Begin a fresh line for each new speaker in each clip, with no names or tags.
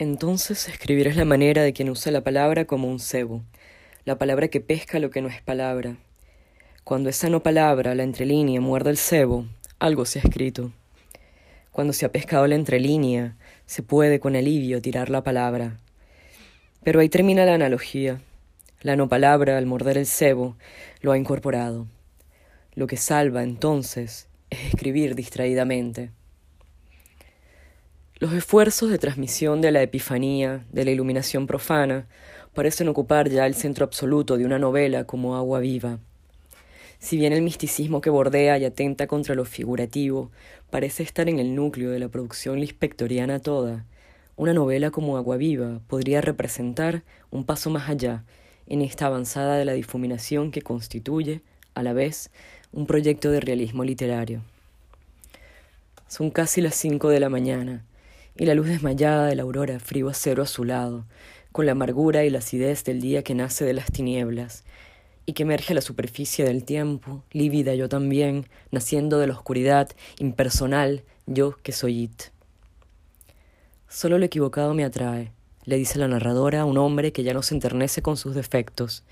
Entonces escribir es la manera de quien usa la palabra como un cebo, la palabra que pesca lo que no es palabra. Cuando esa no palabra, la entrelínea, muerde el cebo, algo se ha escrito. Cuando se ha pescado la entrelínea, se puede con alivio tirar la palabra. Pero ahí termina la analogía. La no palabra, al morder el cebo, lo ha incorporado. Lo que salva, entonces, es escribir distraídamente. Los esfuerzos de transmisión de la epifanía, de la iluminación profana, parecen ocupar ya el centro absoluto de una novela como agua viva. Si bien el misticismo que bordea y atenta contra lo figurativo parece estar en el núcleo de la producción lispectoriana toda, una novela como Agua Viva podría representar un paso más allá en esta avanzada de la difuminación que constituye, a la vez, un proyecto de realismo literario. Son casi las cinco de la mañana y la luz desmayada de la aurora frío acero a su lado, con la amargura y la acidez del día que nace de las tinieblas, y que emerge a la superficie del tiempo, lívida yo también, naciendo de la oscuridad, impersonal, yo que soy it. Solo lo equivocado me atrae, le dice la narradora a un hombre que ya no se enternece con sus defectos,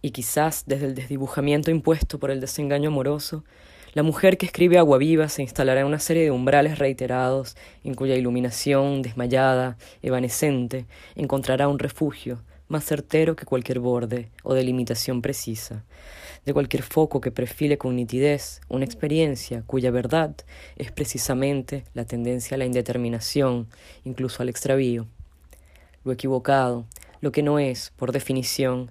y quizás desde el desdibujamiento impuesto por el desengaño amoroso, la mujer que escribe Agua Viva se instalará en una serie de umbrales reiterados, en cuya iluminación, desmayada, evanescente, encontrará un refugio, más certero que cualquier borde o delimitación precisa, de cualquier foco que perfile con nitidez una experiencia cuya verdad es precisamente la tendencia a la indeterminación, incluso al extravío. Lo equivocado, lo que no es, por definición,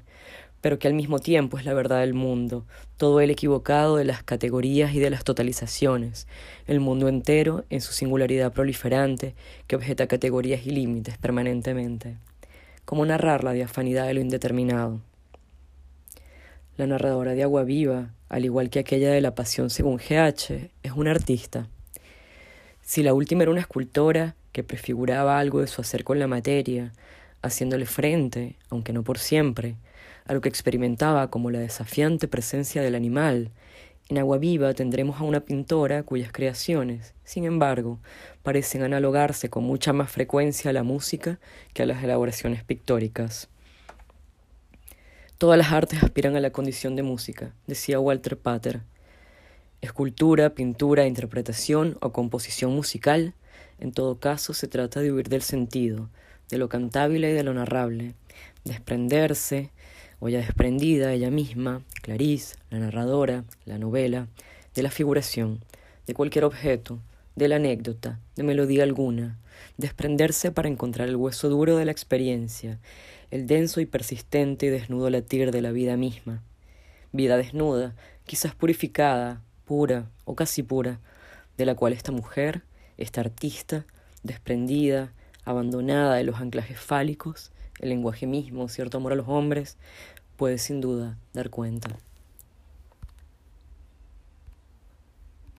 pero que al mismo tiempo es la verdad del mundo, todo el equivocado de las categorías y de las totalizaciones, el mundo entero en su singularidad proliferante que objeta categorías y límites permanentemente. como narrar la diafanidad de lo indeterminado? La narradora de Agua Viva, al igual que aquella de La Pasión según GH, es una artista. Si la última era una escultora que prefiguraba algo de su hacer con la materia, haciéndole frente, aunque no por siempre, a lo que experimentaba como la desafiante presencia del animal. En Agua Viva tendremos a una pintora cuyas creaciones, sin embargo, parecen analogarse con mucha más frecuencia a la música que a las elaboraciones pictóricas. Todas las artes aspiran a la condición de música, decía Walter Pater. Escultura, pintura, interpretación o composición musical, en todo caso se trata de huir del sentido, de lo cantable y de lo narrable, desprenderse, o ya desprendida ella misma, Clarice, la narradora, la novela, de la figuración, de cualquier objeto, de la anécdota, de melodía alguna, desprenderse para encontrar el hueso duro de la experiencia, el denso y persistente y desnudo latir de la vida misma. Vida desnuda, quizás purificada, pura o casi pura, de la cual esta mujer, esta artista, desprendida, abandonada de los anclajes fálicos, el lenguaje mismo, cierto amor a los hombres, puede sin duda dar cuenta.